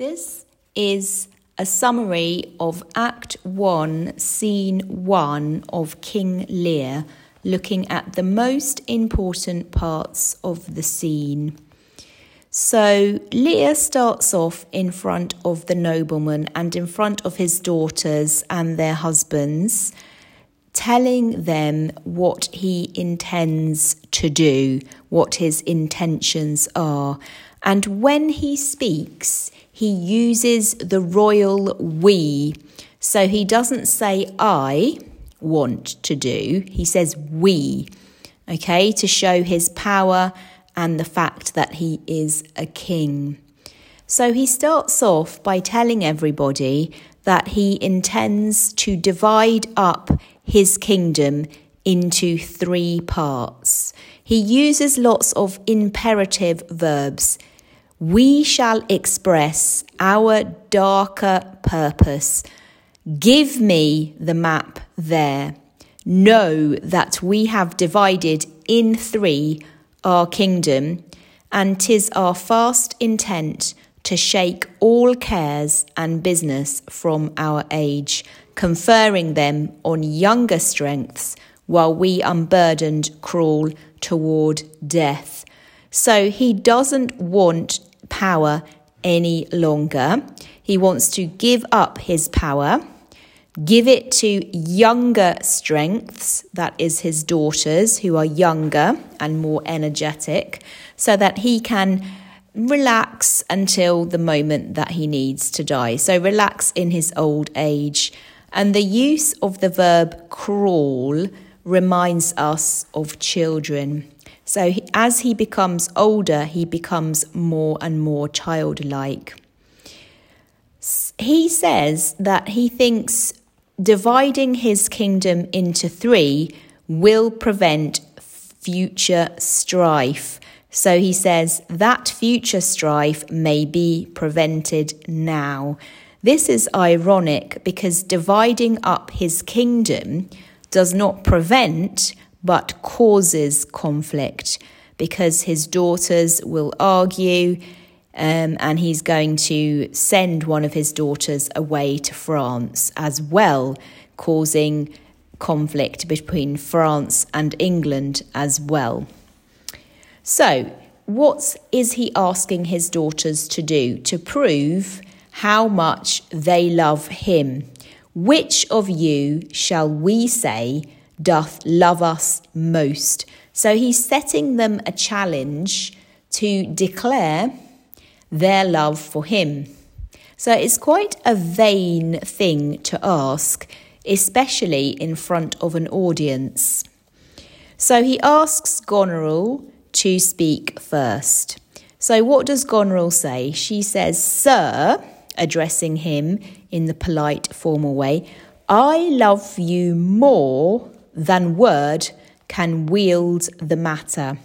This is a summary of Act 1, Scene 1 of King Lear, looking at the most important parts of the scene. So Lear starts off in front of the nobleman and in front of his daughters and their husbands, telling them what he intends to do, what his intentions are. And when he speaks, he uses the royal we. So he doesn't say I want to do, he says we, okay, to show his power and the fact that he is a king. So he starts off by telling everybody that he intends to divide up his kingdom into three parts. He uses lots of imperative verbs we shall express our darker purpose. Give me the map there. Know that we have divided in three our kingdom, and 'tis our fast intent to shake all cares and business from our age, conferring them on younger strengths, while we unburdened crawl toward death. So he doesn't want power any longer. He wants to give up his power, give it to younger strengths, that is his daughters, who are younger and more energetic, so that he can relax until the moment that he needs to die. So, relax in his old age. And the use of the verb crawl reminds us of children. So he, as he becomes older, he becomes more and more childlike. He says that he thinks dividing his kingdom into three will prevent future strife. So he says that future strife may be prevented now. This is ironic because dividing up his kingdom does not prevent but causes conflict because his daughters will argue um, and he's going to send one of his daughters away to France as well, causing conflict between France and England as well. So, what is he asking his daughters to do to prove how much they love him? Which of you shall we say doth love us most. So he's setting them a challenge to declare their love for him. So it's quite a vain thing to ask, especially in front of an audience. So he asks Goneril to speak first. So what does Goneril say? She says, Sir, addressing him in the polite, formal way, I love you more than word can wield the matter.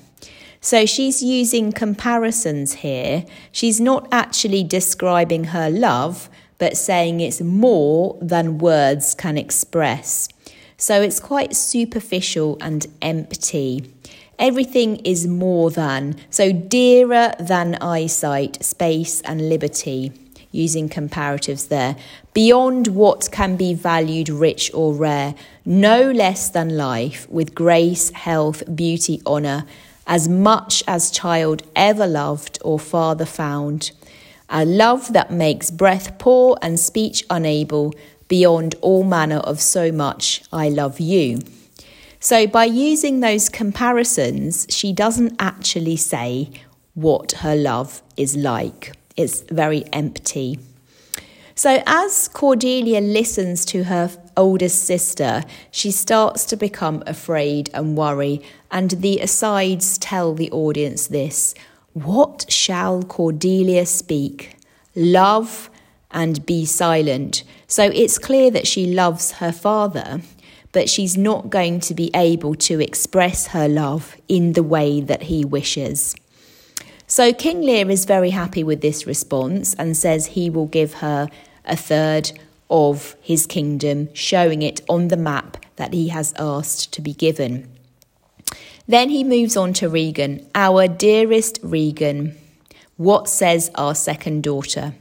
So she's using comparisons here. She's not actually describing her love, but saying it's more than words can express. So it's quite superficial and empty. Everything is more than, so dearer than eyesight, space, and liberty using comparatives there, beyond what can be valued rich or rare, no less than life, with grace, health, beauty, honour, as much as child ever loved or father found. A love that makes breath poor and speech unable, beyond all manner of so much, I love you. So, by using those comparisons, she doesn't actually say what her love is like. It's very empty. So, as Cordelia listens to her oldest sister, she starts to become afraid and worry, and the asides tell the audience this What shall Cordelia speak? Love and be silent. So, it's clear that she loves her father, but she's not going to be able to express her love in the way that he wishes. So King Lear is very happy with this response and says he will give her a third of his kingdom, showing it on the map that he has asked to be given. Then he moves on to Regan, our dearest Regan. What says our second daughter?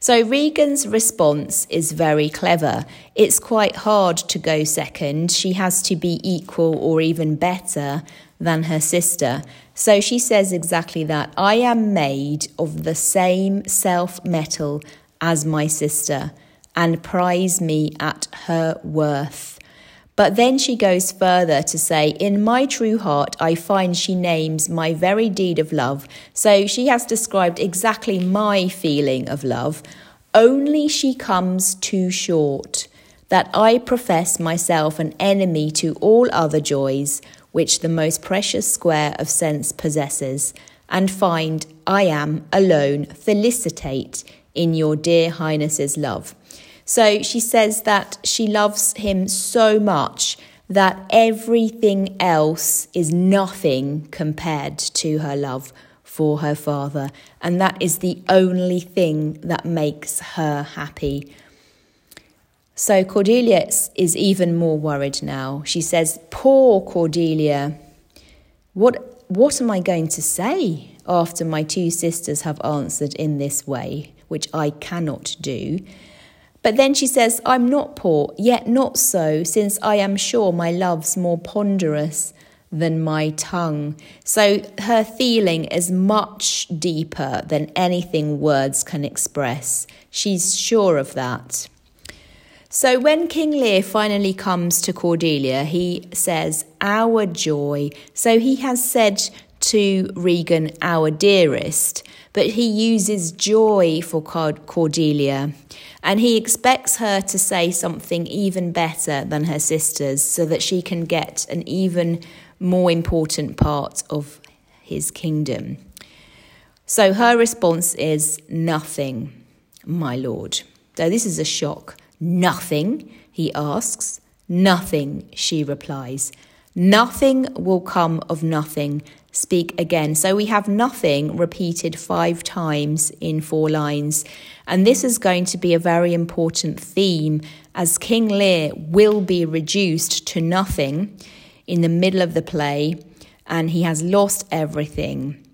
So Regan's response is very clever. It's quite hard to go second. She has to be equal or even better than her sister. So she says exactly that. I am made of the same self metal as my sister and prize me at her worth. But then she goes further to say, In my true heart, I find she names my very deed of love. So she has described exactly my feeling of love. Only she comes too short, that I profess myself an enemy to all other joys which the most precious square of sense possesses, and find I am alone felicitate in your dear Highness's love. So she says that she loves him so much that everything else is nothing compared to her love for her father. And that is the only thing that makes her happy. So Cordelia is even more worried now. She says, Poor Cordelia, what, what am I going to say after my two sisters have answered in this way, which I cannot do? But then she says, I'm not poor, yet not so, since I am sure my love's more ponderous than my tongue. So her feeling is much deeper than anything words can express. She's sure of that. So when King Lear finally comes to Cordelia, he says, Our joy. So he has said to Regan, Our dearest, but he uses joy for Cordelia. And he expects her to say something even better than her sisters so that she can get an even more important part of his kingdom. So her response is nothing, my lord. So this is a shock. Nothing, he asks. Nothing, she replies. Nothing will come of nothing speak again. So we have nothing repeated five times in four lines. And this is going to be a very important theme as King Lear will be reduced to nothing in the middle of the play and he has lost everything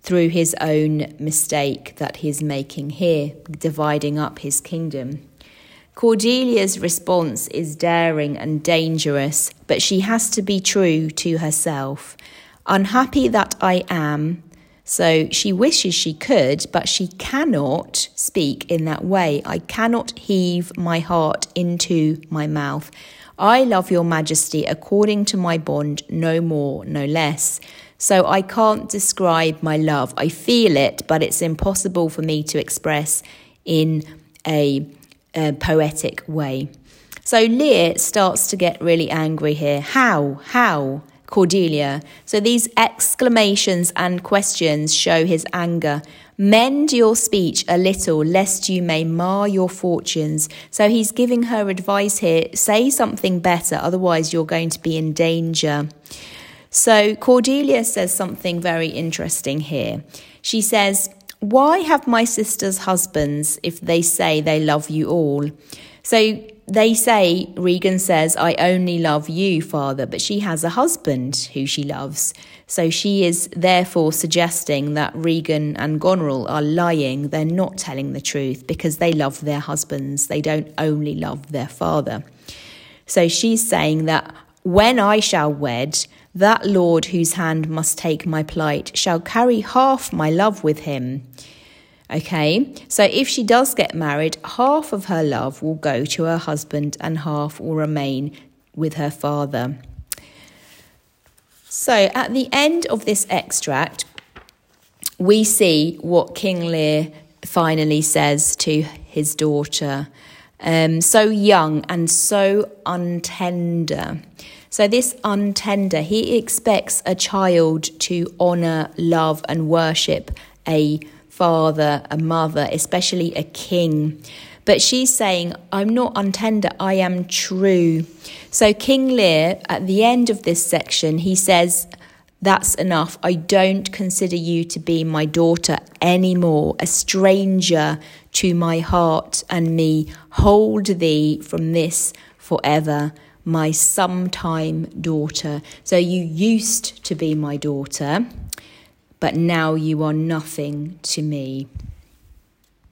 through his own mistake that he's making here, dividing up his kingdom. Cordelia's response is daring and dangerous, but she has to be true to herself. Unhappy that I am. So she wishes she could, but she cannot speak in that way. I cannot heave my heart into my mouth. I love your majesty according to my bond, no more, no less. So I can't describe my love. I feel it, but it's impossible for me to express in a, poetic way. So Lear starts to get really angry here. How? How? Cordelia. So these exclamations and questions show his anger. Mend your speech a little, lest you may mar your fortunes. So he's giving her advice here say something better, otherwise, you're going to be in danger. So Cordelia says something very interesting here. She says, Why have my sisters husbands if they say they love you all? So they say, Regan says, I only love you, father, but she has a husband who she loves. So she is therefore suggesting that Regan and Goneril are lying. They're not telling the truth because they love their husbands. They don't only love their father. So she's saying that when I shall wed, that Lord whose hand must take my plight shall carry half my love with him. Okay, so if she does get married, half of her love will go to her husband and half will remain with her father. So at the end of this extract, we see what King Lear finally says to his daughter. Um, so young and so untender. So, this untender, he expects a child to honour, love, and worship a father, a mother, especially a king. But she's saying, I'm not untender, I am true. So King Lear, at the end of this section, he says, That's enough. I don't consider you to be my daughter anymore, a stranger to my heart and me. Hold thee from this forever, my sometime daughter. So you used to be my daughter but now you are nothing to me.